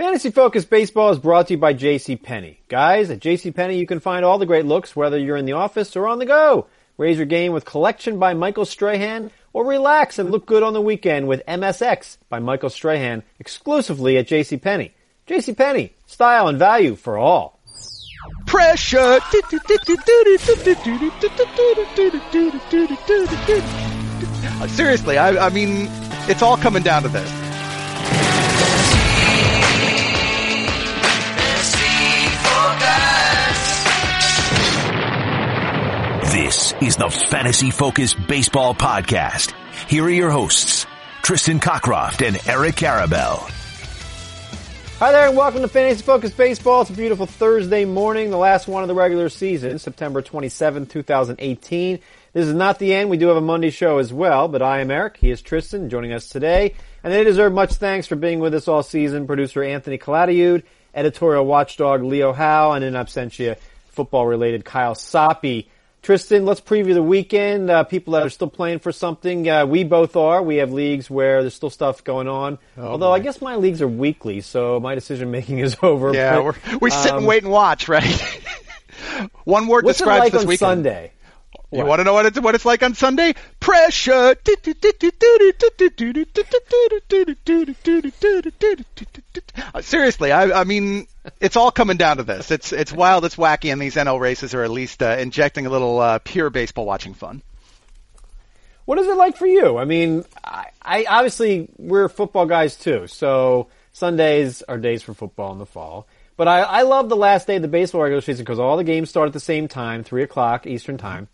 Fantasy Focus Baseball is brought to you by JCPenney. Guys, at JCPenney you can find all the great looks whether you're in the office or on the go. Raise your game with Collection by Michael Strahan or relax and look good on the weekend with MSX by Michael Strahan exclusively at JCPenney. JCPenney, style and value for all. Pressure. Seriously, I, I mean, it's all coming down to this. This is the Fantasy Focus Baseball Podcast. Here are your hosts, Tristan Cockcroft and Eric Karabell. Hi there and welcome to Fantasy Focus Baseball. It's a beautiful Thursday morning, the last one of the regular season, September 27, 2018. This is not the end. We do have a Monday show as well, but I am Eric. He is Tristan joining us today. And they deserve much thanks for being with us all season. Producer Anthony Caladiud, editorial watchdog Leo Howe, and in absentia, football related Kyle Soppe. Tristan, let's preview the weekend. Uh, people that are still playing for something. Uh, we both are. We have leagues where there's still stuff going on. Oh, Although boy. I guess my leagues are weekly, so my decision making is over. Yeah, But, we're, we sit um, and wait and watch, right? One word What's it describes like this on weekend. Sunday? You want to know what it's what it's like on Sunday? Pressure. Uh, Seriously, I, I mean, it's all coming down to this. It's it's wild, it's wacky, and these NL races are at least uh, injecting a little uh, pure baseball watching fun. What is it like for you? I mean, I, I obviously we're football guys too, so Sundays are days for football in the fall. But I, I love the last day of the baseball regular season because all the games start at the same time, three o'clock Eastern time. Or,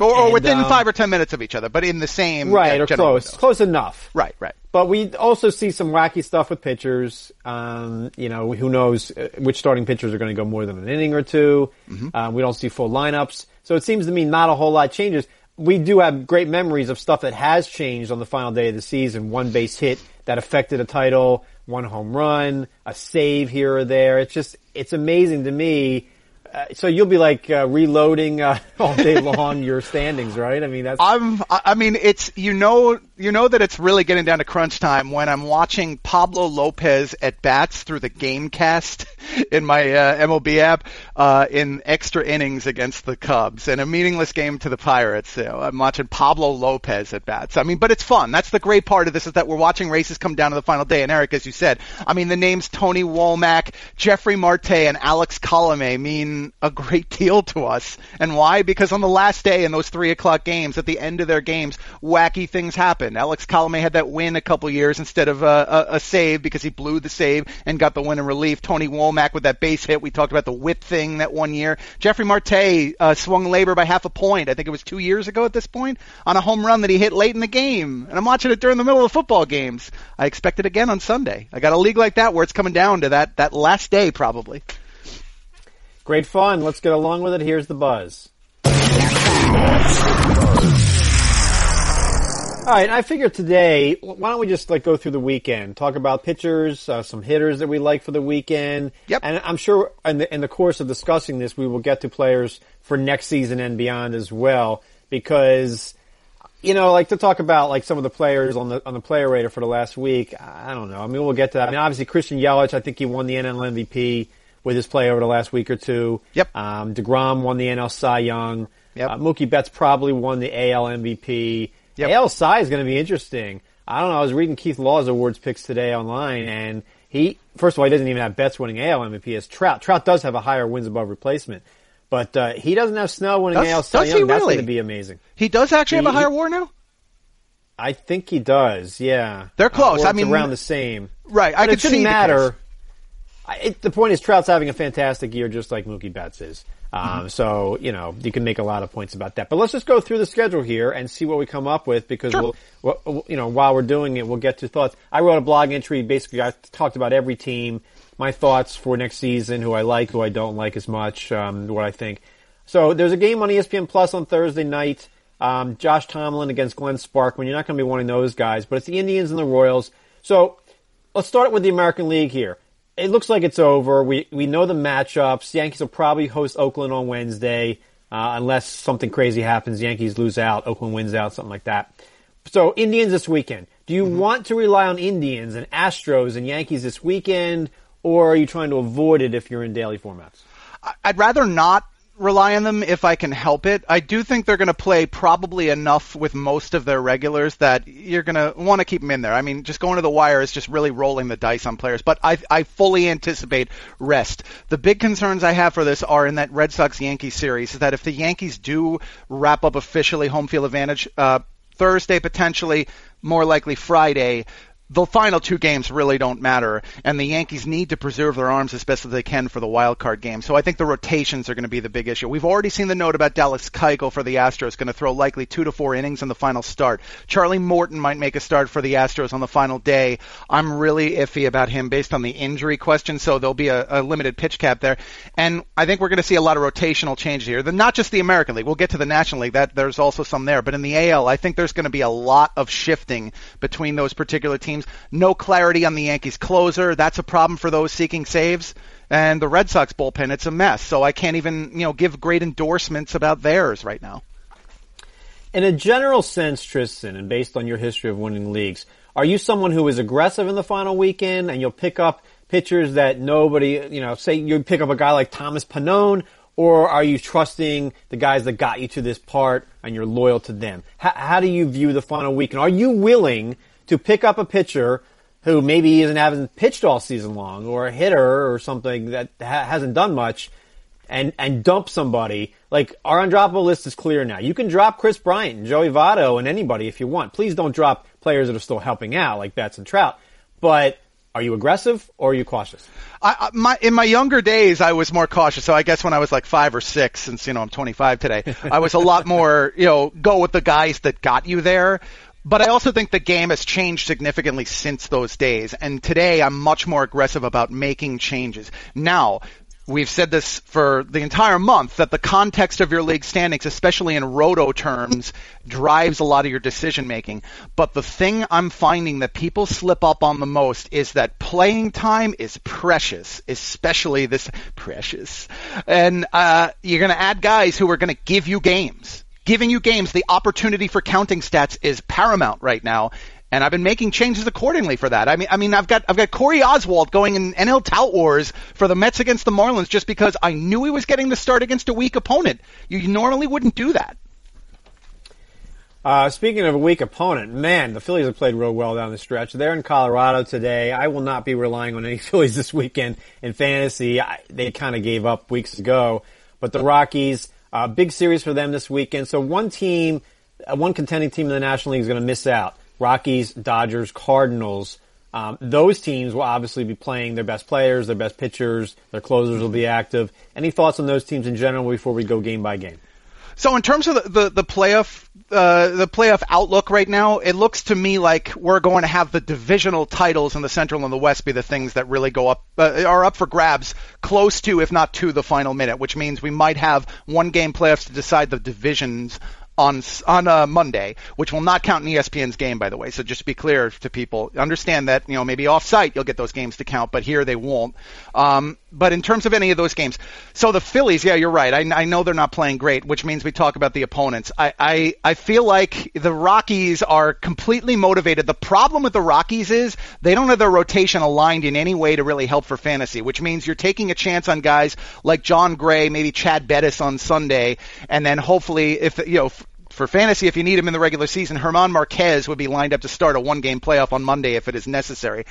or And, within um, five or ten minutes of each other, but in the same Right, or close, window. close enough. Right, right. But we also see some wacky stuff with pitchers. Um, you know, who knows uh, which starting pitchers are going to go more than an inning or 2 Uh, we don't see full lineups. So it seems to me not a whole lot changes. We do have great memories of stuff that has changed on the final day of the season. One base hit that affected a title, one home run, a save here or there. It's just, it's amazing to me. Uh, so you'll be like uh, reloading uh, all day long your standings, right? I mean, that's I'm, I I mean, it's, you know, you know that it's really getting down to crunch time when I'm watching Pablo Lopez at bats through the Gamecast in my uh, MLB app, uh, in extra innings against the Cubs and a meaningless game to the Pirates. I'm watching Pablo Lopez at bats. I mean, but it's fun. That's the great part of this is that we're watching races come down to the final day. And Eric, as you said, I mean, the names Tony Womack, Jefry Marte, and Alex Colome mean a great deal to us. And why? Because on the last day in those three o'clock games, at the end of their games, wacky things happen. Alex Colome had that win a couple years instead of a, a, a save because he blew the save and got the win in relief. Tony Womack with that base hit. We talked about the whip thing that one year. Jefry Marte uh, swung LABR by half a point. I think it was two years ago at this point on a home run that he hit late in the game. And I'm watching it during the middle of the football games. I expect it again on Sunday. I got a league like that where it's coming down to that that last day probably. great fun. Let's get along with it. Here's the buzz. All right, I figured today, why don't we just like go through the weekend, talk about pitchers, uh, some hitters that we like for the weekend. Yep. And I'm sure in the, in the course of discussing this, we will get to players for next season and beyond as well, because, you know, like to talk about like some of the players on the, on the player radar for the last week. I don't know. I mean, we'll get to that. I mean, obviously Christian Yelich, I think he won the NL MVP with his play over the last week or two. Yep. Um, DeGrom won the NL Cy Young. Yep. Uh, Mookie Betts probably won the AL MVP. Yep. AL Cy is going to be interesting. I don't know. I was reading Keith Law's awards picks today online, and he first of all he doesn't even have Betts winning AL MVP as Trout. Trout does have a higher wins above replacement, but uh, he doesn't have Snell winning Does- AL Cy he Young. That's going to be amazing. He does actually have a He- higher war now? I think he does. Yeah, They're close. Uh, I mean- around the same. Right, I But could it shouldn't the matter. I, it, the point is, Trout's having a fantastic year, just like Mookie Betts is. Um, Mm-hmm. So you know you can make a lot of points about that. But let's just go through the schedule here and see what we come up with because Sure. we'll, we'll, you know, while we're doing it, we'll get to thoughts. I wrote a blog entry. Basically, I talked about every team, my thoughts for next season, who I like, who I don't like as much, um, what I think. So there's a game on ESPN Plus on Thursday night. Um, Josh Tomlin against Glenn Sparkman. You're not going to be wanting those guys, but it's the Indians and the Royals. So let's start with the American League here. It looks like it's over. We we know the matchups. Yankees will probably host Oakland on Wednesday, uh, unless something crazy happens. Yankees lose out, Oakland wins out, something like that. So Indians this weekend. Do you want to rely on Indians and Astros and Yankees this weekend, or are you trying to avoid it if you're in daily formats? I'd rather not rely on them if I can help it. I do think they're going to play probably enough with most of their regulars that you're going to want to keep them in there. I mean, just going to the wire is just really rolling the dice on players, but I, I fully anticipate rest. The big concerns I have for this are in that Red Sox Yankees series is that if the Yankees do wrap up officially home field advantage, uh, Thursday potentially, more likely Friday, the final two games really don't matter, and the Yankees need to preserve their arms as best as they can for the wild card game. So I think the rotations are going to be the big issue. We've already seen the note about Dallas Keuchel for the Astros, going to throw likely two to four innings in the final start. Charlie Morton might make a start for the Astros on the final day. I'm really iffy about him based on the injury question, so there'll be a, a limited pitch cap there. And I think we're going to see a lot of rotational changes here. The, not just the American League. We'll get to the National League. That there's also some there, but in the AL, I think there's going to be a lot of shifting between those particular teams. No clarity on the Yankees closer. That's a problem for those seeking saves. And the Red Sox bullpen, it's a mess. So I can't even, you know, give great endorsements about theirs right now. In a general sense, Tristan, and based on your history of winning leagues, are you someone who is aggressive in the final weekend and you'll pick up pitchers that nobody, you know, say you pick up a guy like Thomas Pannone, or are you trusting the guys that got you to this part and you're loyal to them? How, how do you view the final weekend? Are you willing to pick up a pitcher who maybe isn't hasn't pitched all season long, or a hitter or something that ha- hasn't done much, and and dump somebody. Like our undroppable list is clear now. You can drop Kris Bryant and Joey Votto and anybody if you want. Please don't drop players that are still helping out like Betts and Trout. But are you aggressive or are you cautious? I, my, in my younger days, I was more cautious. So I guess when I was like five or six, since you know I'm 25 today, I was a lot more you know go with the guys that got you there. But I also think the game has changed significantly since those days. And today I'm much more aggressive about making changes. Now, we've said this for the entire month that the context of your league standings, especially in roto terms, drives a lot of your decision making. But the thing I'm finding that people slip up on the most is that playing time is precious, especially this precious. And uh, you're going to add guys who are going to give you games giving you games, the opportunity for counting stats is paramount right now. And I've been making changes accordingly for that. I mean, I mean, I've got I've got Corey Oswalt going in NL Tout Wars for the Mets against the Marlins just because I knew he was getting the start against a weak opponent. You normally wouldn't do that. Uh, speaking of a weak opponent, man, the Phillies have played real well down the stretch. They're in Colorado today. I will not be relying on any Phillies this weekend in fantasy. I, they kind of gave up weeks ago, but the Rockies uh, big series for them this weekend. So one team, uh, one contending team in the National League is going to miss out. Rockies, Dodgers, Cardinals. Um, those teams will obviously be playing their best players, their best pitchers, their closers will be active. Any thoughts on those teams in general before we go game by game? So in terms of the the, the playoff uh, the playoff outlook right now, it looks to me like we're going to have the divisional titles in the Central and the West be the things that really go up uh, are up for grabs, close to if not to the final minute, which means we might have one game playoffs to decide the divisions on on uh, Monday, which will not count in ESPN's game, by the way. So just to be clear to people, understand that you know maybe off site you'll get those games to count, but here they won't. Um, but in terms of any of those games, so the Phillies, yeah, you're right. I, I know they're not playing great, which means we talk about the opponents. I, I I feel like the Rockies are completely motivated. The problem with the Rockies is they don't have their rotation aligned in any way to really help for fantasy, which means you're taking a chance on guys like Jon Gray, maybe Chad Bettis on Sunday, and then hopefully if you know for fantasy, if you need him in the regular season, German Marquez would be lined up to start a one game playoff on Monday if it is necessary.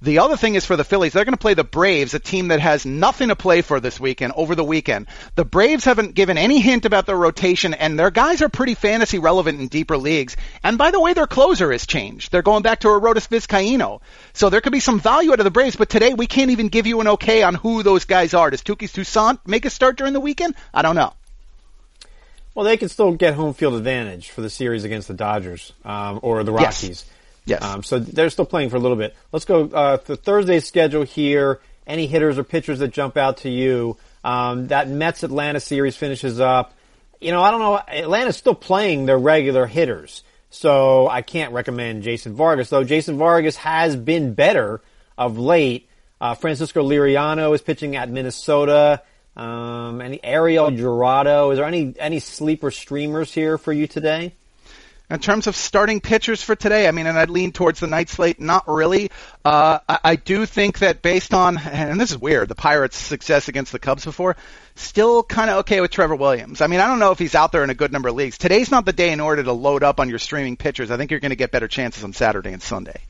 The other thing is for the Phillies, they're going to play the Braves, a team that has nothing to play for this weekend, over the weekend. The Braves haven't given any hint about their rotation, and their guys are pretty fantasy relevant in deeper leagues. And by the way, their closer has changed. They're going back to Arodys Vizcaino. So there could be some value out of the Braves, but today we can't even give you an okay on who those guys are. Does Touki Toussaint make a start during the weekend? I don't know. Well, they can still get home field advantage for the series against the Dodgers um, or the Rockies. Yes. yes. Um, so they're still playing for a little bit. Let's go uh, the Thursday schedule here. Any hitters or pitchers that jump out to you? Um, that Mets Atlanta series finishes up. You know, I don't know. Atlanta's still playing their regular hitters, so I can't recommend Jason Vargas. Though Jason Vargas has been better of late. Uh, Francisco Liriano is pitching at Minnesota. Um, any Ariel Jurado? Is there any any sleeper streamers here for you today? In terms of starting pitchers for today, I mean, and I'd lean towards the night slate. Not really. Uh, I, I do think that based on, and this is weird, the Pirates' success against the Cubs before, still kind of okay with Trevor Williams. I mean, I don't know if he's out there in a good number of leagues. Today's not the day in order to load up on your streaming pitchers. I think you're going to get better chances on Saturday and Sunday.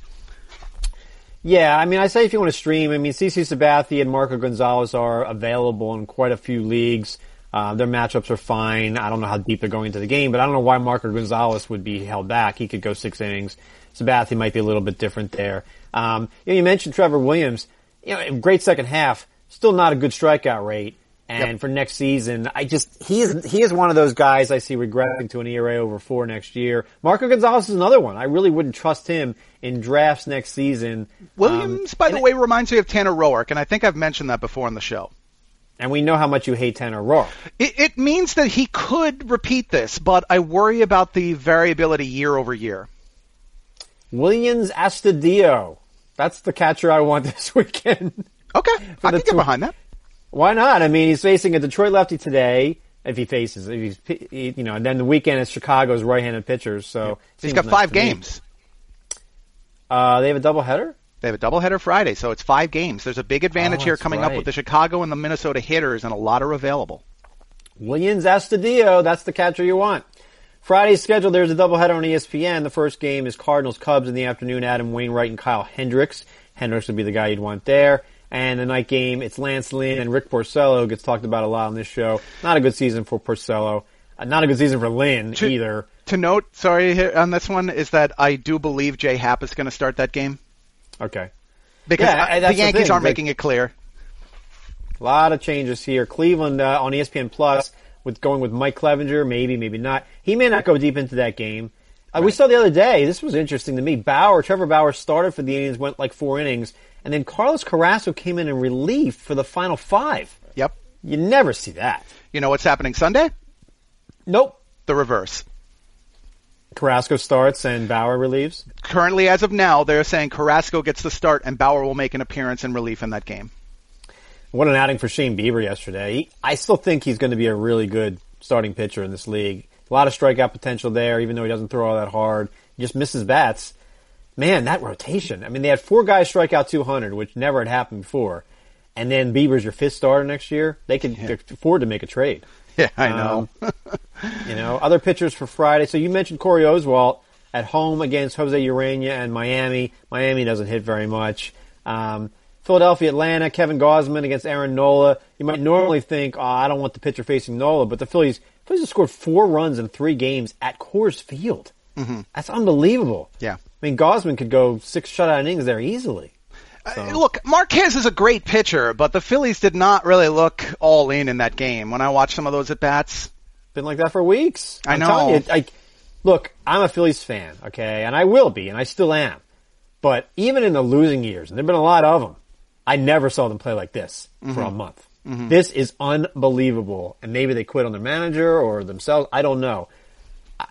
Yeah, I mean, I say if you want to stream, I mean, CC Sabathia and Marco Gonzalez are available in quite a few leagues. Uh, their matchups are fine. I don't know how deep they're going into the game, but I don't know why Marco Gonzalez would be held back. He could go six innings. Sabathia might be a little bit different there. Um, you, know, you mentioned Trevor Williams. You know, great second half. Still not a good strikeout rate. And yep. for next season, I just he is he is one of those guys I see regressing to an ERA over four next year. Marco Gonzalez is another one. I really wouldn't trust him in drafts next season. Williams, um, by the way, reminds me of Tanner Roark, and I think I've mentioned that before on the show. And we know how much you hate Tanner Roark. It, it means that he could repeat this, but I worry about the variability year over year. Willians Astudillo. That's the catcher I want this weekend. Okay, I can get behind that. Why not? I mean, he's facing a Detroit lefty today. If he faces, if he's, you know, and then the weekend is Chicago's right-handed pitchers. So yeah. he's got five games. Uh, they have a doubleheader. They have a doubleheader Friday, so it's five games. There's a big advantage oh, here coming right. up with the Chicago and the Minnesota hitters, and a lot are available. Willians Astudillo, that's the catcher you want. Friday's schedule, there's a doubleheader on ESPN. The first game is Cardinals Cubs in the afternoon. Adam Wainwright and Kyle Hendricks. Hendricks would be the guy you'd want there. And the night game, it's Lance Lynn and Rick Porcello. Gets talked about a lot on this show. Not a good season for Porcello. Uh, not a good season for Lynn to, either. To note, sorry, on this one, is that I do believe Jay Happ is going to start that game. Okay because yeah, the Yankees the aren't making it clear. A lot of changes here. Cleveland uh, on ESPN Plus with going with Mike Clevinger, maybe, maybe not. He may not go deep into that game. Uh, right. We saw the other day. This was interesting to me. Bauer, Trevor Bauer started for the Indians, went like four innings, and then Carlos Carrasco came in in relief for the final five. Yep. You never see that. You know what's happening Sunday? Nope. The reverse. Carrasco starts and Bauer relieves? Currently, as of now, they're saying Carrasco gets the start and Bauer will make an appearance in relief in that game. What an outing for Shane Bieber yesterday. I still think he's going to be a really good starting pitcher in this league. A lot of strikeout potential there, even though he doesn't throw all that hard. He just misses bats. Man, that rotation. I mean, they had four guys strike out 200, which never had happened before. And then Bieber's your fifth starter next year. They can yeah. afford to make a trade. Yeah, I know. Um, you know, other pitchers for Friday. So you mentioned Corey Oswalt at home against Jose Urena and Miami. Miami doesn't hit very much. Um, Philadelphia, Atlanta, Kevin Gausman against Aaron Nola. You might normally think, oh, I don't want the pitcher facing Nola, but the Phillies, Phillies have scored four runs in three games at Coors Field. Mm-hmm. That's unbelievable. Yeah. I mean, Gausman could go six shutout innings there easily. So. Uh, look, Marquez is a great pitcher, but the Phillies did not really look all in in that game. When I watched some of those at bats, been like that for weeks. I I'm know. You, I, look, I'm a Phillies fan, okay, and I will be, and I still am. But even in the losing years, and there've been a lot of them, I never saw them play like this mm-hmm. for a month. Mm-hmm. This is unbelievable, and maybe they quit on their manager or themselves. I don't know.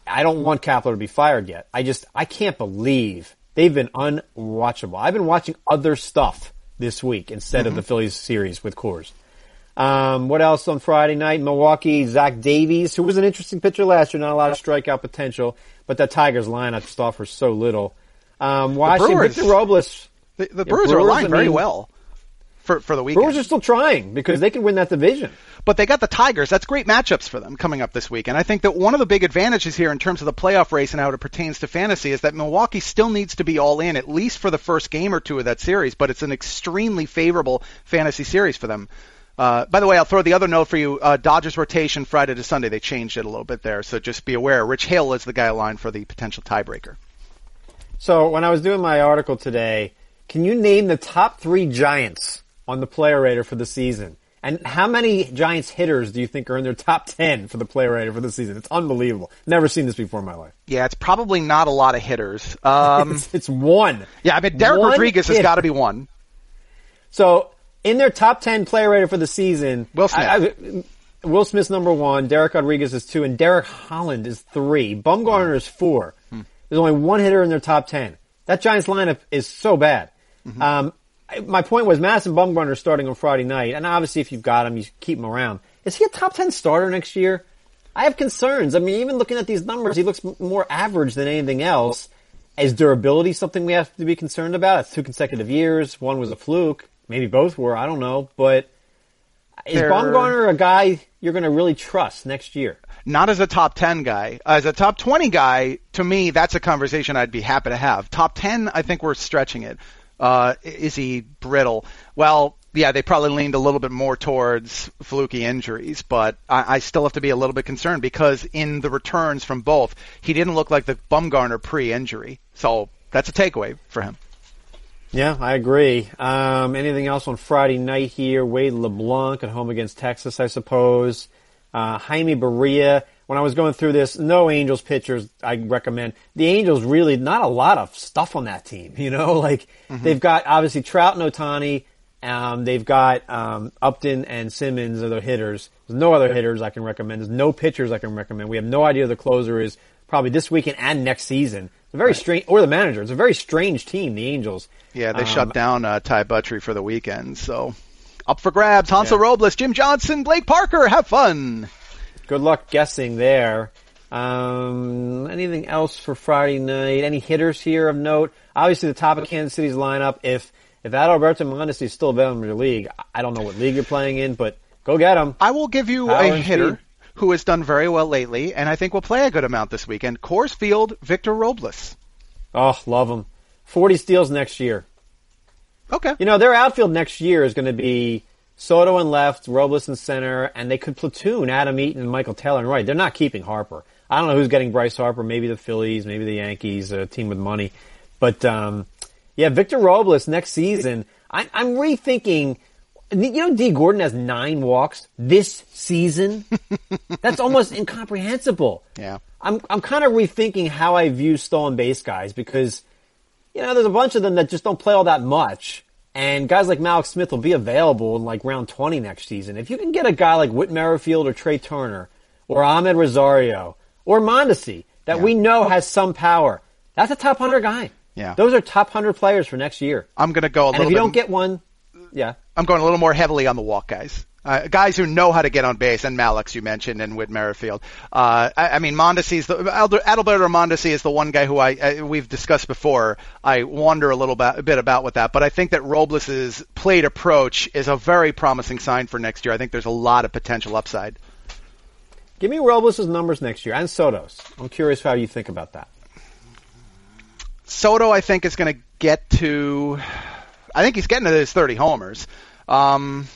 I, don't want Kapler to be fired yet. I just I can't believe they've been unwatchable. I've been watching other stuff this week instead mm-hmm. of the Phillies series with Coors. Um, what else on Friday night? Milwaukee, Zach Davies, who was an interesting pitcher last year, not a lot of strikeout potential, but that Tigers lineup just offers so little. Um, Washington, Victor Robles. The, the Brewers, yeah, Brewers are aligned very well for for the weekend. Brewers are still trying because they can win that division. But they got the Tigers. That's great matchups for them coming up this week. And I think that one of the big advantages here in terms of the playoff race and how it pertains to fantasy is that Milwaukee still needs to be all in at least for the first game or two of that series. But it's an extremely favorable fantasy series for them. Uh, by the way, I'll throw the other note for you. Uh, Dodgers rotation Friday to Sunday. They changed it a little bit there, so just be aware. Rich Hill is the guy aligned for the potential tiebreaker. So when I was doing my article today, can you name the top three Giants on the player rater for the season. And how many Giants hitters do you think are in their top 10 for the player rater for the season? It's unbelievable. Never seen this before in my life. Yeah, it's probably not a lot of hitters. Um, it's, it's, one. Yeah, I mean, Derek one Rodriguez has got to be one. So, in their top 10 player rater for the season, Will Smith. I, I, Will Smith's number one, Derek Rodriguez is two, and Derek Holland is three. Bumgarner is four. Hmm. There's only one hitter in their top 10. That Giants lineup is so bad. Mm-hmm. Um, my point was Madison Bumgarner starting on Friday night, and obviously if you've got him, you keep him around. Is he a top ten starter next year? I have concerns. I mean, even looking at these numbers, he looks more average than anything else. Is durability something we have to be concerned about? It's two consecutive years. One was a fluke. Maybe both were. I don't know. But is They're- Bumgarner a guy you're going to really trust next year? not as a top 10 guy. As a top 20 guy, to me, that's a conversation I'd be happy to have. Top 10, I think we're stretching it. Uh, is he brittle? Well, yeah, they probably leaned a little bit more towards fluky injuries, but I, I still have to be a little bit concerned because in the returns from both, he didn't look like the Bumgarner pre-injury. So that's a takeaway for him. Yeah, I agree. Um, anything else on Friday night here? Wade LeBlanc at home against Texas, I suppose. Uh, Jaime Barria. When I was going through this, no Angels pitchers I recommend. The Angels really not a lot of stuff on that team. You know, like they've got obviously Trout and Ohtani. Um, they've got um, Upton and Simmons are the hitters. There's no other hitters I can recommend. There's no pitchers I can recommend. We have no idea who the closer is probably this weekend and next season. It's a very strange, or the manager. It's a very strange team, the Angels. Yeah, they Um, shut down uh, Ty Buttrey for the weekend, so up for grabs. Hansel Yeah. Robles, Jim Johnson, Blake Parker, have fun. Good luck guessing there. Um, anything else for Friday night? Any hitters here of note? Obviously, the top of Kansas City's lineup. If if Adalberto Mondesi is still available in your league, I don't know what league you're playing in, but go get him. I will give you Power a hitter speed. who has done very well lately, and I think will play a good amount this weekend. Coors Field, Victor Robles. Oh, love him. Forty steals next year. Okay. You know, their outfield next year is going to be Soto in left, Robles in center, and they could platoon Adam Eaton and Michael Taylor in right. They're not keeping Harper. I don't know who's getting Bryce Harper. Maybe the Phillies, maybe the Yankees, a team with money. But um, yeah, Victor Robles next season. I, I'm rethinking. You know, Dee Gordon has nine walks this season. That's almost incomprehensible. Yeah. I'm I'm kind of rethinking how I view stolen base guys because you know, there's a bunch of them that just don't play all that much. And guys like Mallex Smith will be available in like round 20 next season. If you can get a guy like Whit Merrifield or Trea Turner or Amed Rosario or Mondesi that Yeah. we know has some power, that's a top 100 guy. Yeah. Those are top 100 players for next year. I'm going to go a And little if you bit. don't get one, yeah. I'm going a little more heavily on the walk guys. Uh, guys who know how to get on base, and Mallex you mentioned, and Whit Merrifield. Uh, I, I mean, Mondesi's the Adalberto Mondesi is the one guy who I, I we've discussed before. I wonder a little bit, a bit about with that, but I think that Robles's plate approach is a very promising sign for next year. I think there's a lot of potential upside. Give me Robles' numbers next year and Soto's. I'm curious how you think about that. Soto, I think, is going to get to. I think he's getting to his 30 homers. Um,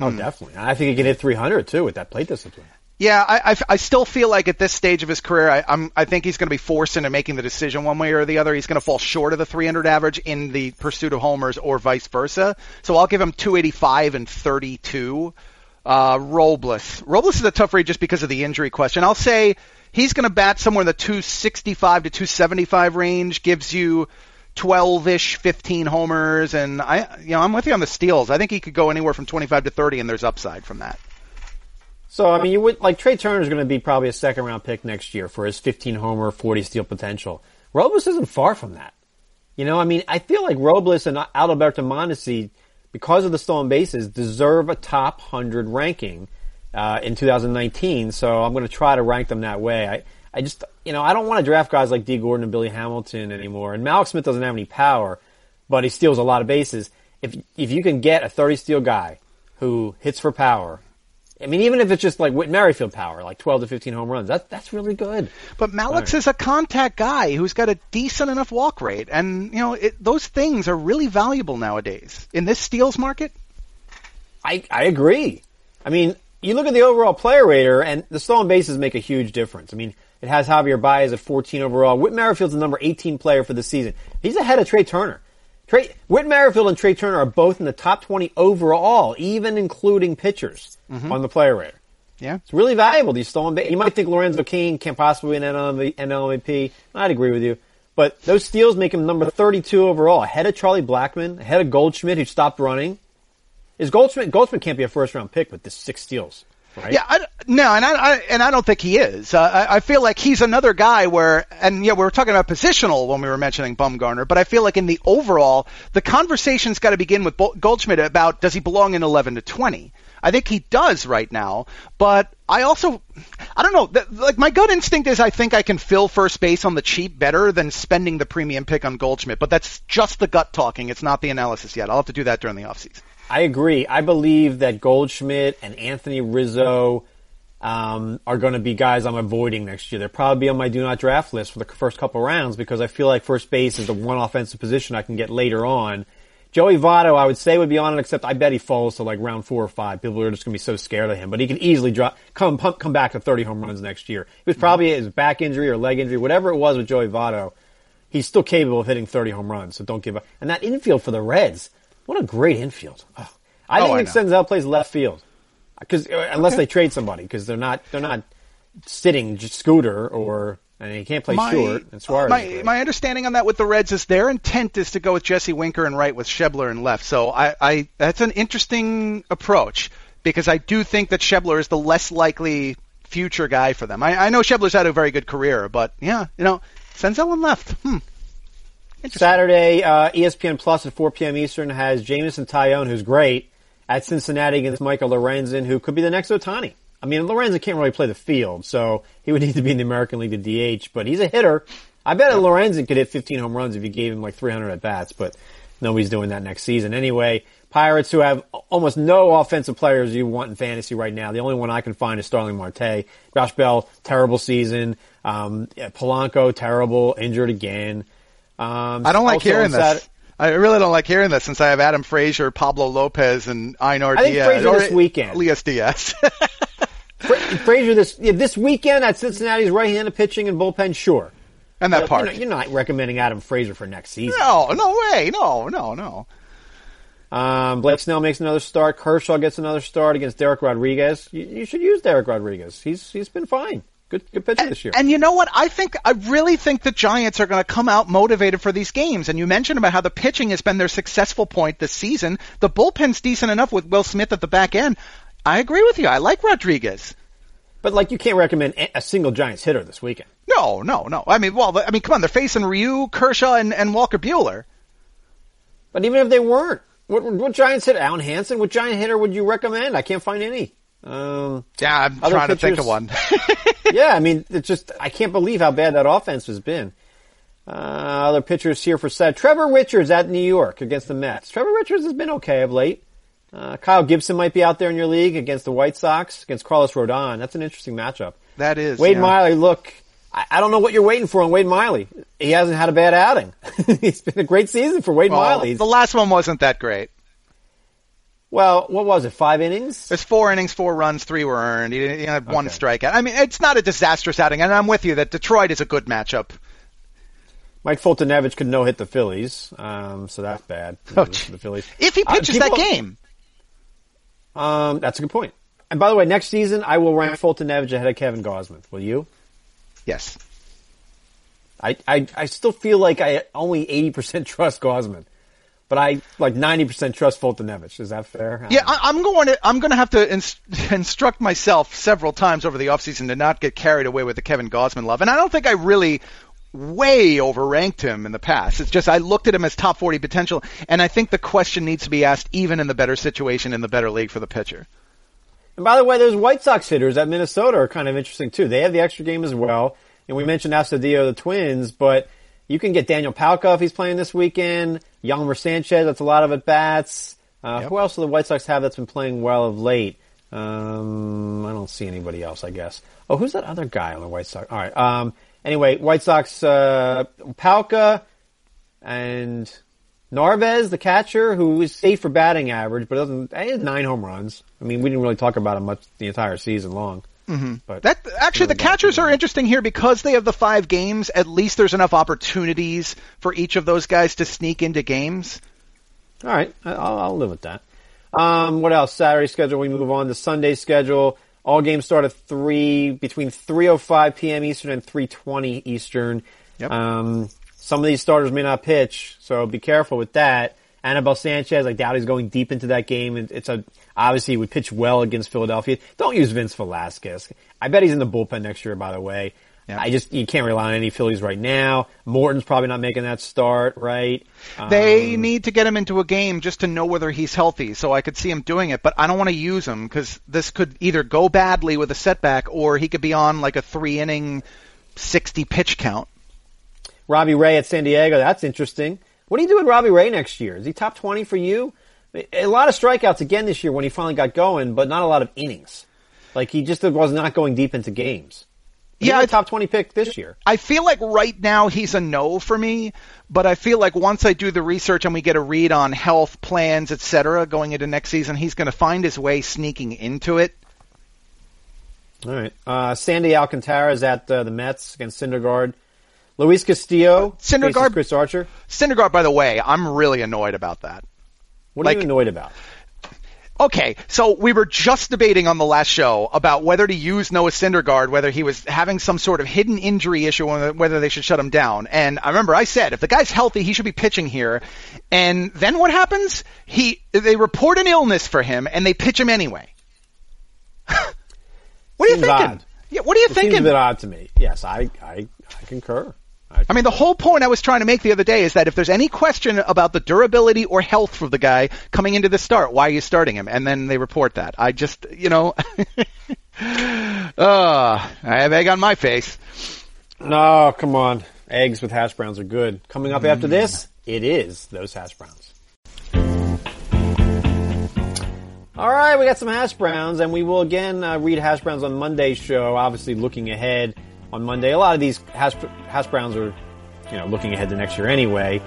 Oh, definitely. I think he can hit 300 too with that plate discipline. Yeah, I, I, I still feel like at this stage of his career, I, I'm, I think he's going to be forced into making the decision one way or the other. He's going to fall short of the 300 average in the pursuit of homers or vice versa. So I'll give him 285 and 32. Uh, Robles. Robles is a tough read just because of the injury question. I'll say he's going to bat somewhere in the 265 to 275 range, gives you 12-ish, 15 homers, and I, you know, I'm with you on the steals. I think he could go anywhere from 25 to 30, and there's upside from that. So I mean, you would like Trea Turner is going to be probably a second round pick next year for his 15 homer, 40 steal potential. Robles isn't far from that. You know, I mean, I feel like Robles and Alberto Mondesi, because of the stolen bases, deserve a top 100 ranking uh, in 2019. So I'm going to try to rank them that way. I, I just, you know, I don't want to draft guys like Dee Gordon and Billy Hamilton anymore. And Mallex Smith doesn't have any power, but he steals a lot of bases. If if you can get a 30 steal guy who hits for power I mean, even if it's just like Whit Merrifield power, like 12 to 15 home runs, that, that's really good. But Mallex Right. is a contact guy who's got a decent enough walk rate, and you know it, those things are really valuable nowadays in this steals market. I, I agree. I mean, you look at the overall player rater, and the stolen bases make a huge difference. I mean, it has Javier Baez at 14 overall. Whit Merrifield's the number 18 player for the season. He's ahead of Trea Turner. Trea, Whit Merrifield and Trea Turner are both in the top 20 overall, even including pitchers mm-hmm. on the player rater. Yeah, It's really valuable, these stolen bases. You might think Lorenzo Cain can't possibly win NL MVP. I'd agree with you. But those steals make him number 32 overall, ahead of Charlie Blackmon, ahead of Goldschmidt, who stopped running. Is Goldschmidt, Goldschmidt can't be a first round pick with this six steals. Right? Yeah, I, no, and I, I, and I don't think he is. Uh, I, I feel like he's another guy where, and yeah, we were talking about positional when we were mentioning Bumgarner, but I feel like in the overall, the conversation's got to begin with Goldschmidt about does he belong in 11 to 20. I think he does right now, but I also, I don't know, like my gut instinct is I think I can fill first base on the cheap better than spending the premium pick on Goldschmidt, but that's just the gut talking. It's not the analysis yet. I'll have to do that during the offseason. I agree. I believe that Goldschmidt and Anthony Rizzo um, are going to be guys I'm avoiding next year. They'll probably be on my do not draft list for the first couple rounds because I feel like first base is the one offensive position I can get later on. Joey Votto, I would say would be on it, except I bet he falls to like round four or five. People are just going to be so scared of him, but he can easily drop, come, pump, come back to 30 home runs next year. It was probably his back injury or leg injury, whatever it was with Joey Votto. He's still capable of hitting 30 home runs, so don't give up. And that infield for the Reds, what a great infield. Oh, I think I Senzel plays left field because uh, unless okay. they trade somebody because they're not they're not sitting Scooter or and he can't play my, short. And Suarez. My my understanding on that with the Reds is their intent is to go with Jesse Winker and right with Schebler and left. So I, I that's an interesting approach because I do think that Schebler is the less likely future guy for them. I, I know Schebler's had a very good career, but yeah, you know, Senzel and left. Hmm. Saturday, uh, ESPN Plus at 4 p.m. Eastern has Jameson Taillon, who's great, at Cincinnati against Michael Lorenzen, who could be the next Ohtani. I mean, Lorenzen can't really play the field, so he would need to be in the American League to DH, but he's a hitter. I bet Lorenzen could hit 15 home runs if you gave him like 300 at bats, but nobody's doing that next season. Anyway, Pirates who have almost no offensive players you want in fantasy right now. The only one I can find is Starling Marte. Josh Bell, terrible season. Um, Polanco, terrible, injured again. Um, I don't like hearing this. I really don't like hearing this since I have Adam Frazier, Pablo Lopez, and Einar I think Diaz. Frazier this weekend. Elias Diaz. Frazier this yeah, this weekend at Cincinnati's right-handed pitching and bullpen, sure. And that but, part. You know, you're not recommending Adam Frazier for next season. No, no way. No, no, no. Um, Blake Snell makes another start. Kershaw gets another start against Derek Rodriguez. You, you should use Derek Rodriguez. He's he's been fine. Good, good pitcher and, this year. And you know what? I think, I really think the Giants are going to come out motivated for these games. And you mentioned about how the pitching has been their successful point this season. The bullpen's decent enough with Will Smith at the back end. I agree with you. I like Rodriguez. But like, you can't recommend a single Giants hitter this weekend. No, no, no. I mean, well, I mean, come on, they're facing Ryu, Kershaw, and, and Walker Buehler. But even if they weren't, what, what Giants hitter? Alen Hanson? What Giant hitter would you recommend? I can't find any. Um, yeah, I'm trying pitchers, to think of one. yeah, I mean, it's just I can't believe how bad that offense has been. Uh, other pitchers here for set. Trevor Richards at New York against the Mets. Trevor Richards has been okay of late. Uh, Kyle Gibson might be out there in your league against the White Sox against Carlos Rodon. That's an interesting matchup. That is. Wade yeah. Miley, look, I, I, don't know what you're waiting for on Wade Miley. He hasn't had a bad outing. it's been a great season for Wade well, Miley. The last one wasn't that great. Well, what was it? Five innings? There's four innings, four runs, three were earned. He, he had one okay. strikeout. I mean, it's not a disastrous outing, and I'm with you that Detroit is a good matchup. Mike Foltynewicz could no hit the Phillies, um, so that's bad. Oh, the Phillies. If he uh, pitches uh, people, that game, um, that's a good point. And by the way, next season I will rank Foltynewicz ahead of Kevin Gausman. Will you? Yes. I, I I still feel like I only eighty percent trust Gausman but I like 90% trust Foltynewicz. Is that fair? Yeah, I, am going to I'm going to have to inst- instruct myself several times over the offseason to not get carried away with the Kevin Gausman love. And I don't think I really way overranked him in the past. It's just I looked at him as top 40 potential, and I think the question needs to be asked even in the better situation in the better league for the pitcher. And by the way, those White Sox hitters at Minnesota are kind of interesting too. They have the extra game as well. And we mentioned Astudillo, the Twins, but you can get Daniel Palka if he's playing this weekend. Yolmer Sanchez, that's a lot of at bats. Uh, yep. Who else do the White Sox have that's been playing well of late? Um, I don't see anybody else, I guess. Oh, who's that other guy on the White Sox? All right. Um, anyway, White Sox, uh, Palka and Narvaez, the catcher, who is safe for batting average, but doesn't, he has nine home runs. I mean, we didn't really talk about him much the entire season long. Mm-hmm. But that actually, the catchers are interesting here because they have the five games. At least there's enough opportunities for each of those guys to sneak into games. All right, I'll, I'll live with that. Um, what else? Saturday schedule. We move on to Sunday schedule. All games start at three between 3:05 p.m. Eastern and 3:20 Eastern. Yep. Um, some of these starters may not pitch, so be careful with that. Anibal Sanchez, I doubt he's going deep into that game. It's a obviously he would pitch well against Philadelphia. Don't use Vince Velasquez. I bet he's in the bullpen next year. By the way, yeah. I just you can't rely on any Phillies right now. Morton's probably not making that start, right? They um, need to get him into a game just to know whether he's healthy. So I could see him doing it, but I don't want to use him because this could either go badly with a setback, or he could be on like a three inning, sixty pitch count. Robbie Ray at San Diego. That's interesting. What do you do with Robbie Ray next year? Is he top twenty for you? A lot of strikeouts again this year when he finally got going, but not a lot of innings. Like he just was not going deep into games yeah, a top 20 pick this year. I feel like right now he's a no for me, but I feel like once I do the research and we get a read on health plans, etc., going into next season, he's going to find his way sneaking into it. All right. Uh, Sandy Alcantara is at uh, the Mets against Syndergaard. Luis Castillo, Syndergaard, Chris Archer. Syndergaard, by the way, I'm really annoyed about that. What are you annoyed about? Okay, so we were just debating on the last show about whether to use Noah Syndergaard, whether he was having some sort of hidden injury issue, whether they should shut him down. And I remember I said, if the guy's healthy, he should be pitching here. And then what happens? He they report an illness for him, and they pitch him anyway. what are you thinking? Odd. Yeah, what are you it thinking? Seems a bit odd to me. Yes, I I, I concur. I mean, the whole point I was trying to make the other day is that if there's any question about the durability or health for the guy coming into the start, why are you starting him? And then they report that. I just, you know, uh, I have egg on my face. No, come on. Eggs with hash browns are good. Coming up after this, it is those hash browns. All right, we got some hash browns, and we will again uh, read hash browns on Monday's show. Obviously, looking ahead on Monday. A lot of these hash, hash browns are, you know, looking ahead to next year anyway.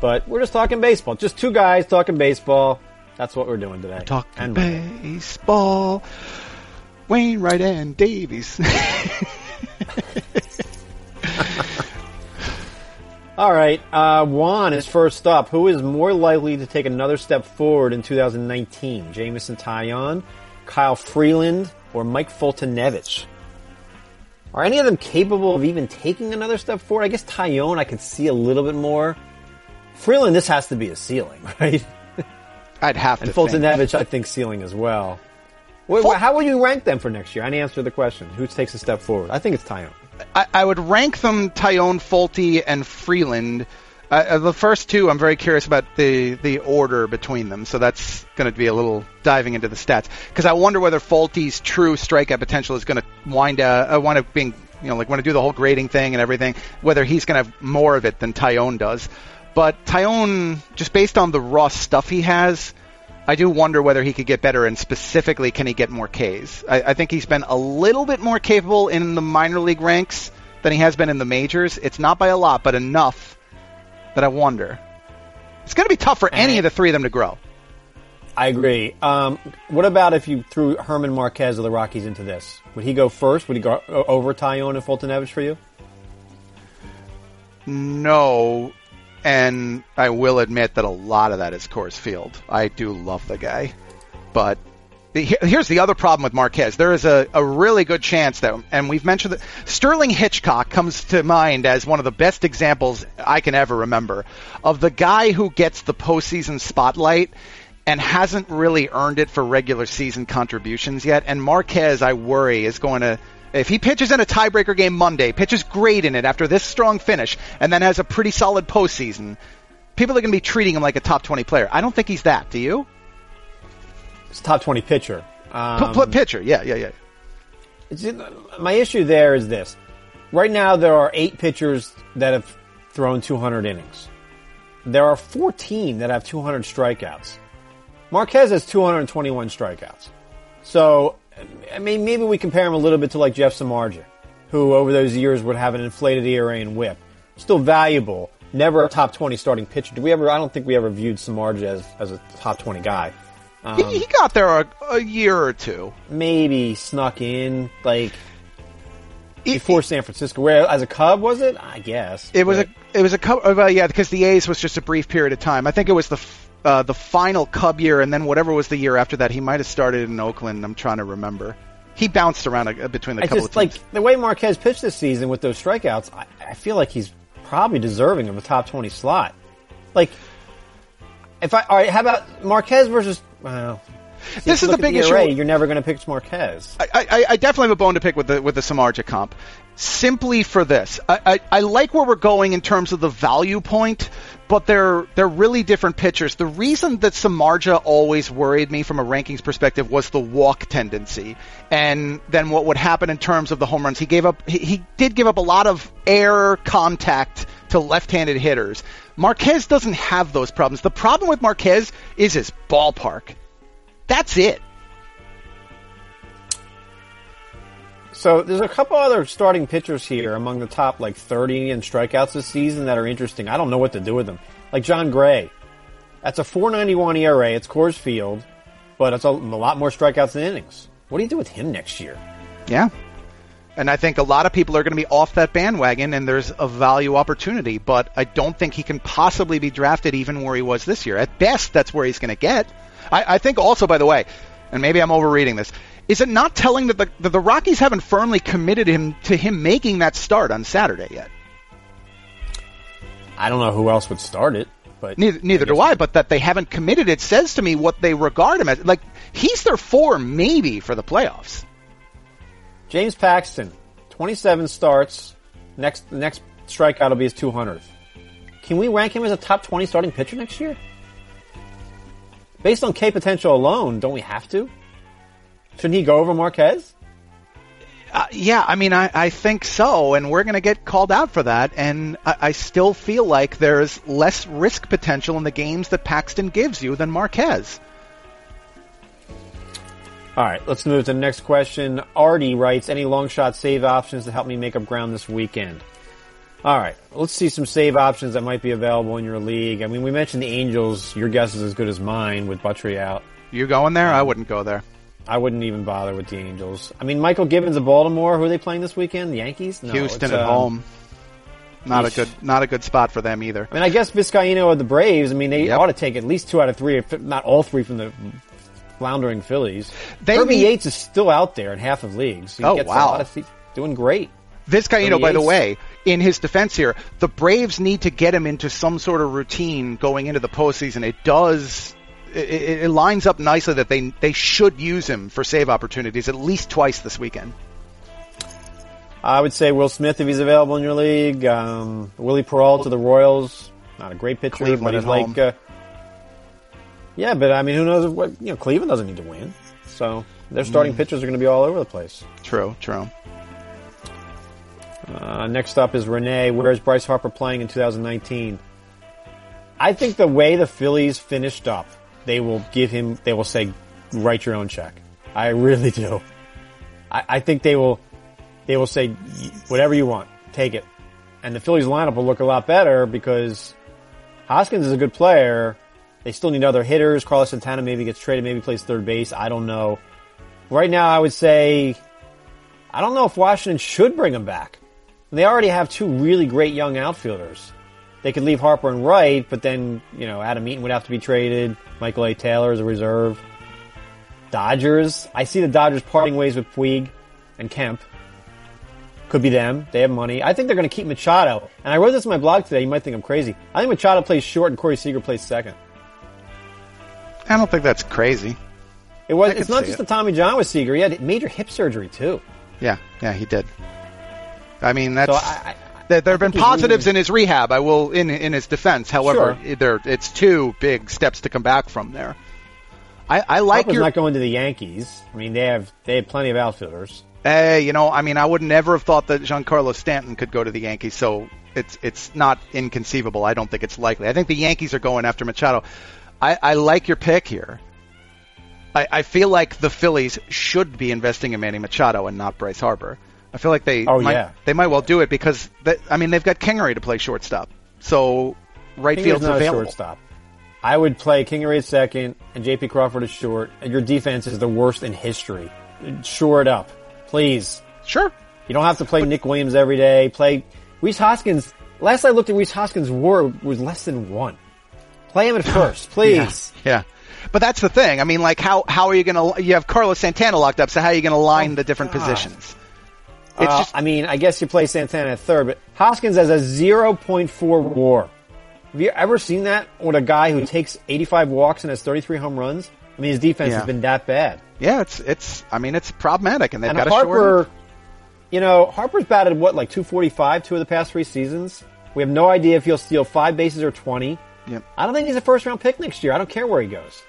But we're just talking baseball. Just two guys talking baseball. That's what we're doing today. Talking and baseball. Wainwright and Davies. All right, uh, Juan is first up. Who is more likely to take another step forward in 2019? Jameson Taillon, Kyle Freeland, or Mike Foltynewicz? Are any of them capable of even taking another step forward? I guess Taillon, I could see a little bit more. Freeland, this has to be a ceiling, right? I'd have and to. And Foltynewicz, I think ceiling as well. Wait, how would you rank them for next year? I answer the question. Who takes a step forward? I think it's Taillon. I, I would rank them Taillon, Folty, and Freeland. Uh, the first two, I'm very curious about the the order between them. So that's going to be a little diving into the stats because I wonder whether Folty's true strikeout potential is going to wind uh, uh, wind up being you know like want to do the whole grading thing and everything. Whether he's going to have more of it than Taillon does, but Taillon just based on the raw stuff he has. I do wonder whether he could get better, and specifically, can he get more Ks? I, I think he's been a little bit more capable in the minor league ranks than he has been in the majors. It's not by a lot, but enough that I wonder. It's going to be tough for any of the three of them to grow. I agree. Um, what about if you threw German Marquez of the Rockies into this? Would he go first? Would he go over Taillon and Foltynewicz for you? No, and I will admit that a lot of that is Coors Field. I do love the guy, but here's the other problem with Marquez. There is a, a really good chance that, and we've mentioned that Sterling Hitchcock comes to mind as one of the best examples I can ever remember of the guy who gets the postseason spotlight and hasn't really earned it for regular season contributions yet. And Marquez, I worry, is going to if he pitches in a tiebreaker game Monday, pitches great in it after this strong finish, and then has a pretty solid postseason, people are going to be treating him like a top 20 player. I don't think he's that. Do you? It's top 20 pitcher. Um, pitcher, yeah, yeah, yeah. My issue there is this. Right now, there are eight pitchers that have thrown 200 innings. There are 14 that have 200 strikeouts. Marquez has 221 strikeouts. So, I mean, maybe we compare him a little bit to like Jeff Samardzija, who over those years would have an inflated ERA and whip. Still valuable, never a top 20 starting pitcher. Do we ever, I don't think we ever viewed Samardzija as, as a top 20 guy. Um, he, he, got there a, a, year or two. Maybe snuck in like it, before San Francisco. Where as a Cub was it? I guess it was a it was a Cub. Uh, well, yeah, because the A's was just a brief period of time. I think it was the uh, the final Cub year, and then whatever was the year after that, he might have started in Oakland. I'm trying to remember. He bounced around a, between the I couple just, of teams. Like the way Marquez pitched this season with those strikeouts, I, I feel like he's probably deserving of a top 20 slot. Like If I all right, how about Marquez versus? Well, see, This is the at big issue. You're never going to pick Marquez. I, I, I definitely have a bone to pick with the with the Samardzija comp. Simply for this, I, I, I like where we're going in terms of the value point, but they're they're really different pitchers. The reason that Samardzija always worried me from a rankings perspective was the walk tendency, and then what would happen in terms of the home runs. He gave up he, he did give up a lot of air contact to left-handed hitters. Marquez doesn't have those problems. The problem with Marquez is his ballpark. That's it. So there's a couple other starting pitchers here among the top like 30 in strikeouts this season that are interesting. I don't know what to do with them. Like Jon Gray. That's a 491 ERA. It's Coors Field, but it's a, a lot more strikeouts than innings. What do you do with him next year? Yeah. And I think a lot of people are going to be off that bandwagon and there's a value opportunity, but I don't think he can possibly be drafted even where he was this year. At best, that's where he's going to get. I, I think also, by the way, and maybe I'm overreading this, is it not telling that the, that the Rockies haven't firmly committed him to him making that start on Saturday yet? I don't know who else would start it, but Neither, neither do I, but that they haven't committed it says to me what they regard him as. Like, he's their four maybe for the playoffs. James Paxton, 27 starts. Next, the next strikeout will be his 200th. Can we rank him as a top 20 starting pitcher next year? Based on K potential alone, don't we have to? Shouldn't he go over Marquez? Uh, yeah, I mean, I, I think so, and we're going to get called out for that. And I, I still feel like there's less risk potential in the games that Paxton gives you than Marquez. All right, let's move to the next question. Artie writes, any long shot save options to help me make up ground this weekend? All right, let's see some save options that might be available in your league. I mean, we mentioned the Angels. Your guess is as good as mine with Buttrey out. You going there? I wouldn't go there. I wouldn't even bother with the Angels. I mean, Mychal Givens of Baltimore. Who are they playing this weekend? The Yankees? No, Houston at um, home. Not a good, not a good spot for them either. I mean, I guess Vizcaino of the Braves. I mean, they Yep. ought to take at least two out of three, if not all three from the floundering Phillies. They Kirby need- Yates is still out there in half of leagues. He Oh, gets wow. A lot of, he's doing great. Vizcaino, by the way, in his defense here, the Braves need to get him into some sort of routine going into the postseason. It does. It, it, lines up nicely that they they should use him for save opportunities at least twice this weekend. I would say Will Smith if he's available in your league. Um, Wily Peralta to the Royals. Not a great pitcher, Cleveland but he's like, uh, yeah, but I mean, who knows what, you know, Cleveland doesn't need to win. So their starting Mm. pitchers are going to be all over the place. True, true. Uh, next up is Renee. Where's Bryce Harper playing in 2019? I think the way the Phillies finished up, they will give him, they will say, write your own check. I really do. I, I think they will, they will say, whatever you want, take it. And the Phillies lineup will look a lot better because Hoskins is a good player. They still need other hitters. Carlos Santana maybe gets traded, maybe plays third base. I don't know. Right now, I would say, I don't know if Washington should bring him back. They already have two really great young outfielders. They could leave Harper and Wright, but then, you know, Adam Eaton would have to be traded. Michael A. Taylor is a reserve. Dodgers. I see the Dodgers parting ways with Puig and Kemp. Could be them. They have money. I think they're going to keep Machado. And I wrote this in my blog today. You might think I'm crazy. I think Machado plays short and Corey Seager plays second. I don't think that's crazy. It was. I It's not just it. the Tommy John with Seager. He had major hip surgery too. Yeah, yeah, he did. I mean, that's So I, I, there, there have been positives in his rehab. I will in in his defense. However, Sure. there it's two big steps to come back from there. I, I like your not going to the Yankees. I mean, they have they have plenty of outfielders. Hey, you know, I mean, I would never have thought that Giancarlo Stanton could go to the Yankees, so it's it's not inconceivable. I don't think it's likely. I think the Yankees are going after Machado. I, I like your pick here. I, I feel like the Phillies should be investing in Manny Machado and not Bryce Harper. I feel like they Oh, might, yeah. they might well do it because they, I mean they've got Kingery to play shortstop, so right Kingery's field's not available. shortstop. I would play Kingery at second and J.P. Crawford is short. And your defense is the worst in history. Shore it up, please. Sure, You don't have to play Nick Williams every day. Play Rhys Hoskins. Last I looked at Rhys Hoskins' WAR was less than one. Play him at first, please. Yeah. But that's the thing. I mean, like, how how are you going to? You have Carlos Santana locked up, so how are you going to line the different God. positions? It's Uh, just I mean, I guess you play Santana at third, but Hoskins has a 0.4 WAR. Have you ever seen that with a guy who takes 85 walks and has 33 home runs? I mean, his defense Yeah. has been that bad. Yeah, it's it's. I mean, it's problematic, and they've And got a short. You know, Harper's batted what, like 245 two of the past three seasons? We have no idea if he'll steal five bases or 20. Yep. I don't think he's a first round pick next year. I don't care where he goes.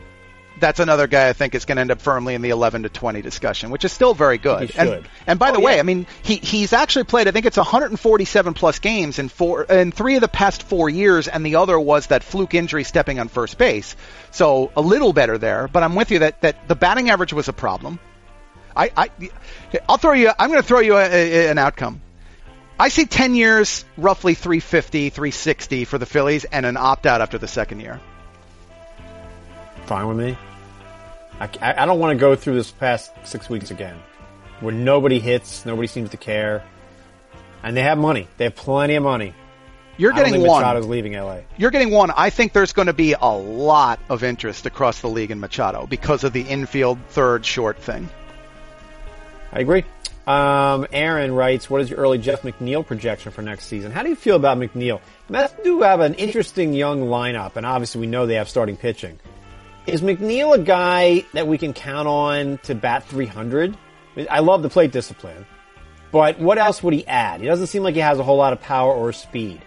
That's another guy I think is going to end up firmly in the 11 to 20 discussion, which is still very good. And and by oh, the Oh, way, yeah. I mean he he's actually played. I think it's 147 plus games in four in three of the past four years, and the other was that fluke injury stepping on first base. So a little better there. But I'm with you that that the batting average was a problem. I, I I'll throw you. I'm going to throw you a, a, an outcome. I see 10 years, roughly 350, 360 for the Phillies, and an opt out after the second year. Fine with me. I, I don't want to go through this past six weeks again, where nobody hits, nobody seems to care, and they have money. They have plenty of money. You're getting one. Machado's leaving LA. You're getting one. I think there's going to be a lot of interest across the league in Machado because of the infield third short thing. I agree. Um, Aaron writes, "What is your early Jeff McNeil projection for next season? How do you feel about McNeil? Mets do have an interesting young lineup, and obviously we know they have starting pitching. Is McNeil a guy that we can count on to bat 300? I, mean, I love the plate discipline, but what else would he add? He doesn't seem like he has a whole lot of power or speed.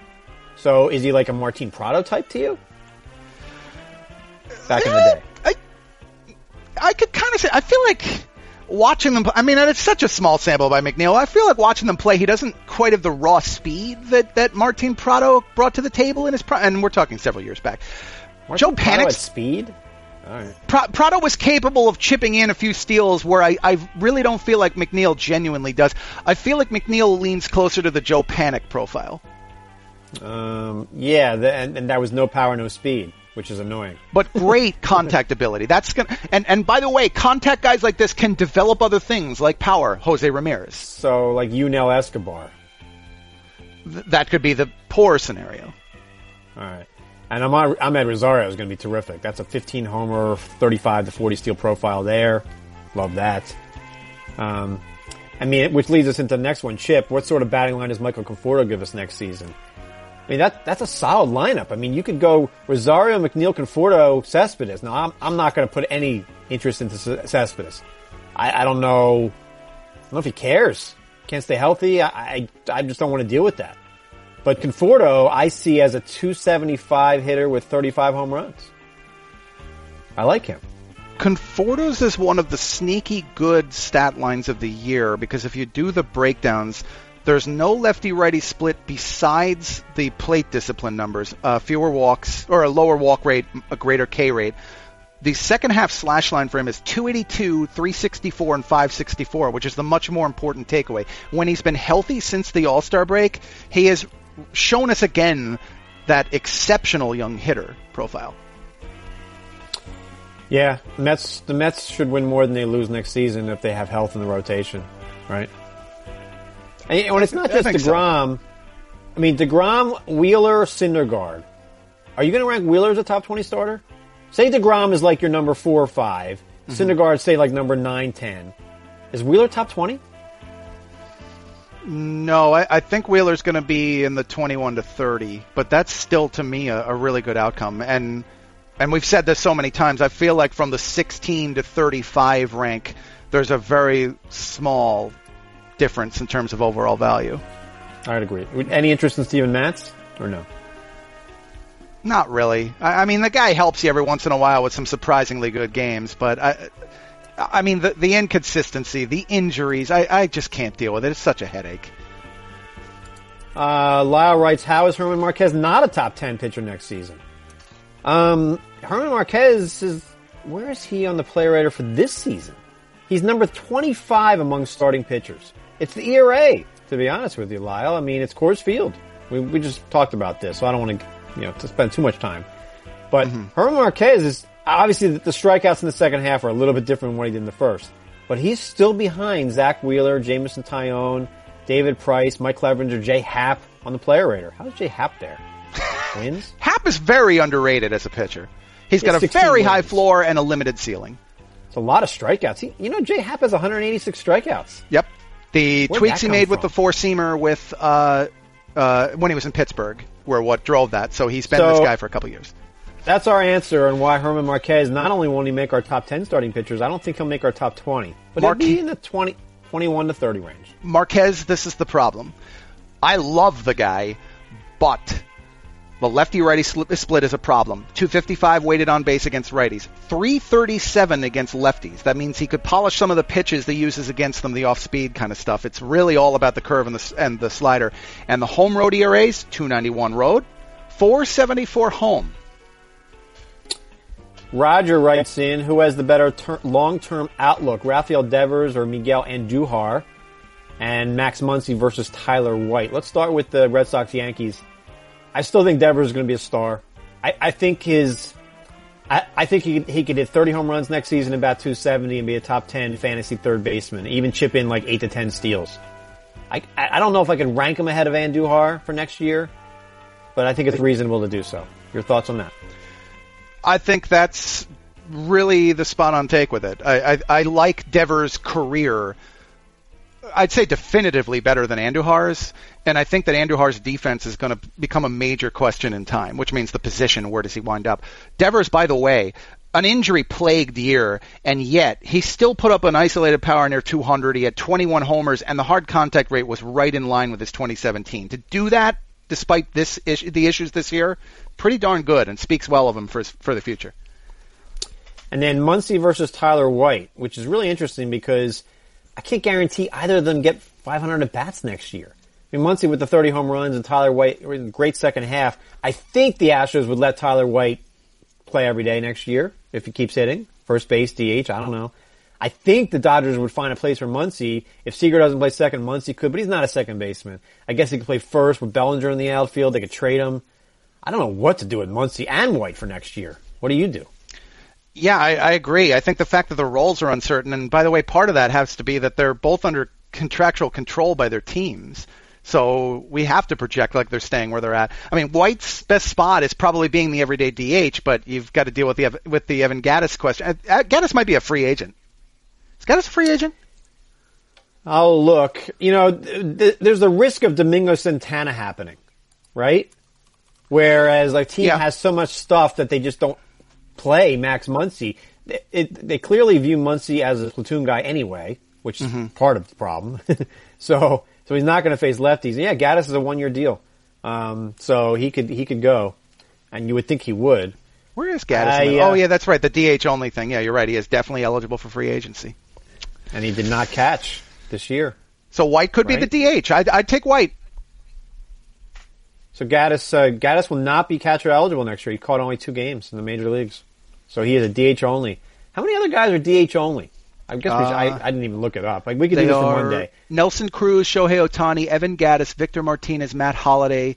So is he like a Martin Prado type to you? Back in the day. I, I could kind of say, I feel like watching them, I mean, and it's such a small sample by McNeil. I feel like watching them play, he doesn't quite have the raw speed that, that Martin Prado brought to the table in his prime, and we're talking several years back. Joe Martin at Panik's speed? All right. Pro- Prado was capable of chipping in a few steals where I, I really don't feel like McNeil genuinely does. I feel like McNeil leans closer to the Joe Panik profile. Um, yeah, the, and, and that was no power, no speed, which is annoying. but great contact ability. That's gonna and and by the way, contact guys like this can develop other things like power. Jose Ramirez. So, like Yunel Escobar. Th- that could be the poor scenario. All right. And Ahmad, Amed Rosario is going to be terrific. That's a 15 homer, 35 to 40 steal profile there. Love that. Um, I mean, which leads us into the next one. Chip, what sort of batting line does Michael Conforto give us next season? I mean, that, that's a solid lineup. I mean, you could go Rosario, McNeil, Conforto, Cespedes. Now, I'm, I'm not going to put any interest into Cespedes. I, I don't know. I don't know if he cares. Can't stay healthy. I, I, I just don't want to deal with that. But Conforto, I see as a 275 hitter with 35 home runs. I like him. Conforto's is one of the sneaky good stat lines of the year because if you do the breakdowns, there's no lefty righty split besides the plate discipline numbers. Uh, fewer walks or a lower walk rate, a greater K rate. The second half slash line for him is 282, 364, and 564, which is the much more important takeaway. When he's been healthy since the All Star break, he has shown us again that exceptional young hitter profile. Yeah, Mets. The Mets should win more than they lose next season if they have health in the rotation, right? And it's not just think so. Degrom, I mean Degrom, Wheeler, Syndergaard. Are you going to rank Wheeler as a top 20 starter? Say Degrom is like your number four or 5 Mm-hmm. Syndergaard, say like number nine, ten. Is Wheeler top 20? No, I, I think Wheeler's going to be in the 21 to 30, but that's still to me a, a really good outcome. And and we've said this so many times. I feel like from the 16 to 35 rank, there's a very small difference in terms of overall value. I'd agree. Any interest in Steven Matz or no? Not really. I, I mean, the guy helps you every once in a while with some surprisingly good games, but I, I mean, the the inconsistency, the injuries, I, I just can't deal with it. It's such a headache. Uh, Lyle writes, how is German Marquez not a top 10 pitcher next season? Um, German Marquez is, where is he on the player rater for this season? He's number 25 among starting pitchers. It's the ERA, to be honest with you, Lyle. I mean, it's Coors Field. We, we just talked about this, so I don't want to, you know, to spend too much time. But mm-hmm. German Marquez is, obviously the, the strikeouts in the second half are a little bit different than what he did in the first. But he's still behind Zack Wheeler, Jameson Taillon, David Price, Mike Clevinger, Jay Happ on the player rater. How's Jay Happ there? Wins? Happ is very underrated as a pitcher. He's got a 16 very high floor and a limited ceiling. It's a lot of strikeouts. He, you know, Jay Happ has 186 strikeouts. Yep. The Where'd tweaks he made with the four seamer with uh, uh, when he was in Pittsburgh were what drove that. So he's been So- this guy for a couple years. That's our answer on why German Marquez not only won't he make our top 10 starting pitchers, I don't think he'll make our top 20, but Marque- he'll be in the 20, 21 to 30 range. Marquez, this is the problem. I love the guy, but the lefty righty split is a problem. 255 weighted on base against righties, 337 against lefties. That means he could polish some of the pitches he uses against them, the off speed kind of stuff. It's really all about the curve and the, and the slider. And the home road ERAs, 291 road, 474 home. Roger writes in, who has the better ter- long-term outlook, Rafael Devers or Miguel Andujar, and Max Muncy versus Tyler White. Let's start with the Red Sox Yankees. I still think Devers is going to be a star. I, I think his, I, I think he could, he could hit 30 home runs next season, about 270, and be a top 10 fantasy third baseman. Even chip in like eight to 10 steals. I, I don't know if I can rank him ahead of Andujar for next year, but I think it's reasonable to do so. Your thoughts on that? I think that's really the spot on take with it. I, I, I like Devers' career. I'd say definitively better than Andujar's, and I think that Andujar's defense is going to become a major question in time, which means the position. Where does he wind up? Devers, by the way, an injury plagued year, and yet he still put up an isolated power near 200. He had 21 homers, and the hard contact rate was right in line with his 2017. To do that, despite this issue, the issues this year, pretty darn good, and speaks well of him for his, for the future. And then Muncy versus Tyler White, which is really interesting because I can't guarantee either of them get 500 at bats next year. I mean, Muncy with the 30 home runs and Tyler White great second half. I think the Astros would let Tyler White play every day next year if he keeps hitting. First base, DH, I don't know. I think the Dodgers would find a place for Muncy. If Seager doesn't play second, Muncy could, but he's not a second baseman. I guess he could play first with Bellinger in the outfield. They could trade him. I don't know what to do with Muncy and White for next year. What do you do? Yeah, I, I agree. I think the fact that the roles are uncertain, and by the way, part of that has to be that they're both under contractual control by their teams. So we have to project like they're staying where they're at. I mean, White's best spot is probably being the everyday DH, but you've got to deal with the with the Evan Gattis question. Uh, uh, Gattis might be a free agent. Is Gattis a free agent? Oh, look, you know, th- th- there's the risk of Domingo Santana happening, right? Whereas like team Yeah. has so much stuff that they just don't play Max Muncy. It, it, they clearly view Muncy as a platoon guy anyway, which is part of the problem. so, so he's not going to face lefties. Yeah, Gattis is a one year deal. Um, so he could, he could go and you would think he would. Where is Gattis? Uh, yeah. Oh yeah, that's right. The DH only thing. Yeah, you're right. He is definitely eligible for free agency. And he did not catch this year. So White could Right. be the DH. I'd, I'd take White. So Gattis, uh, Gattis will not be catcher eligible next year. He caught only two games in the major leagues. So he is a DH only. How many other guys are DH only? I guess we should, Uh, I, I didn't even look it up. Like we could do this in one day. Nelson Cruz, Shohei Ohtani, Evan Gattis, Victor Martinez, Matt Holliday,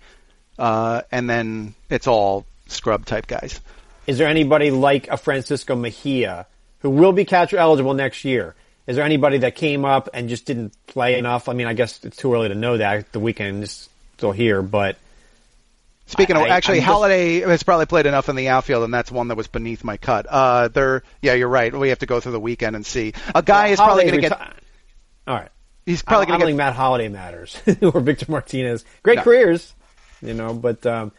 uh, and then it's all scrub type guys. Is there anybody like a Francisco Mejia who will be catcher eligible next year? Is there anybody that came up and just didn't play enough? I mean, I guess it's too early to know that. The weekend is still here, but Speaking I- of, actually, just- Holliday has probably played enough in the outfield, and that's one that was beneath my cut. Uh, they're, yeah, you're right. We have to go through the weekend and see. A guy is probably going to get. All right. He's probably going to think get. Matt Holliday matters or Victor Martinez. Great No. careers, you know. But um,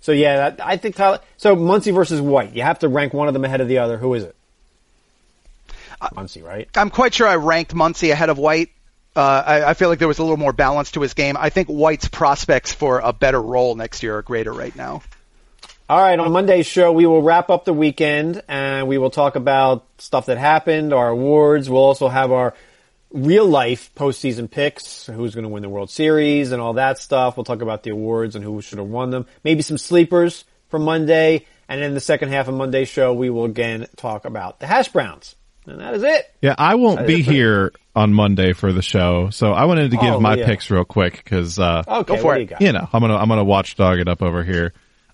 so yeah, that, I think Tyler. So Muncy versus White. You have to rank one of them ahead of the other. Who is it? Muncy, right? I'm quite sure I ranked Muncy ahead of White. Uh, I, I feel like there was a little more balance to his game. I think White's prospects for a better role next year are greater right now. All right, on Monday's show, we will wrap up the weekend and we will talk about stuff that happened, our awards. We'll also have our real life postseason picks, who's going to win the World Series and all that stuff. We'll talk about the awards and who should have won them. Maybe some sleepers for Monday. And in the second half of Monday's show, we will again talk about the hash browns. And that is it. Yeah, I won't be here on Monday for the show, so I wanted to give Oh, my yeah. picks real quick because uh, Okay, for it. you you know I'm gonna I'm gonna watchdog it up over here.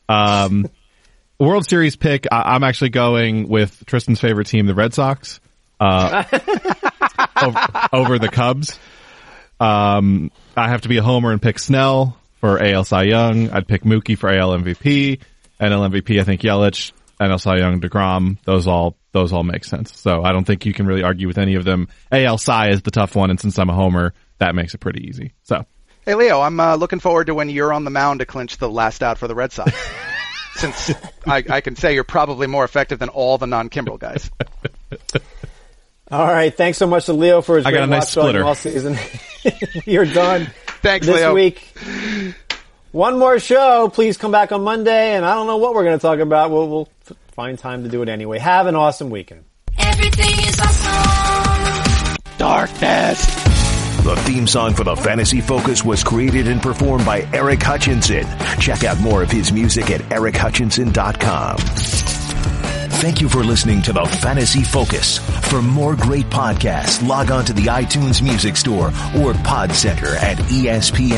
Um, World Series pick. I, I'm actually going with Tristan's favorite team, the Red Sox, uh, over, over the Cubs. Um, I have to be a homer and pick Snell for AL Cy Young. I'd pick Mookie for AL MVP. NL MVP, I think Yelich. NL Cy Young, Degrom. Those all those all make sense. So I don't think you can really argue with any of them. AL Cy is the tough one, and since I'm a homer, that makes it pretty easy. So Hey, Leo, I'm uh, looking forward to when you're on the mound to clinch the last out for the Red Sox. Since I, I can say you're probably more effective than all the non-Kimbrel guys. All right. Thanks so much to Leo for his I got great a nice watch dog splitter. all season. You're done. Thanks, this Leo. week. One more show. Please come back on Monday, and I don't know what we're going to talk about. We'll, we'll f- find time to do it anyway. Have an awesome weekend. Everything is awesome. Darkness. The theme song for the Fantasy Focus was created and performed by Eric Hutchinson. Check out more of his music at erichutchinson.com. Thank you for listening to the Fantasy Focus. For more great podcasts, log on to the iTunes Music Store or PodCenter at espnradio.com.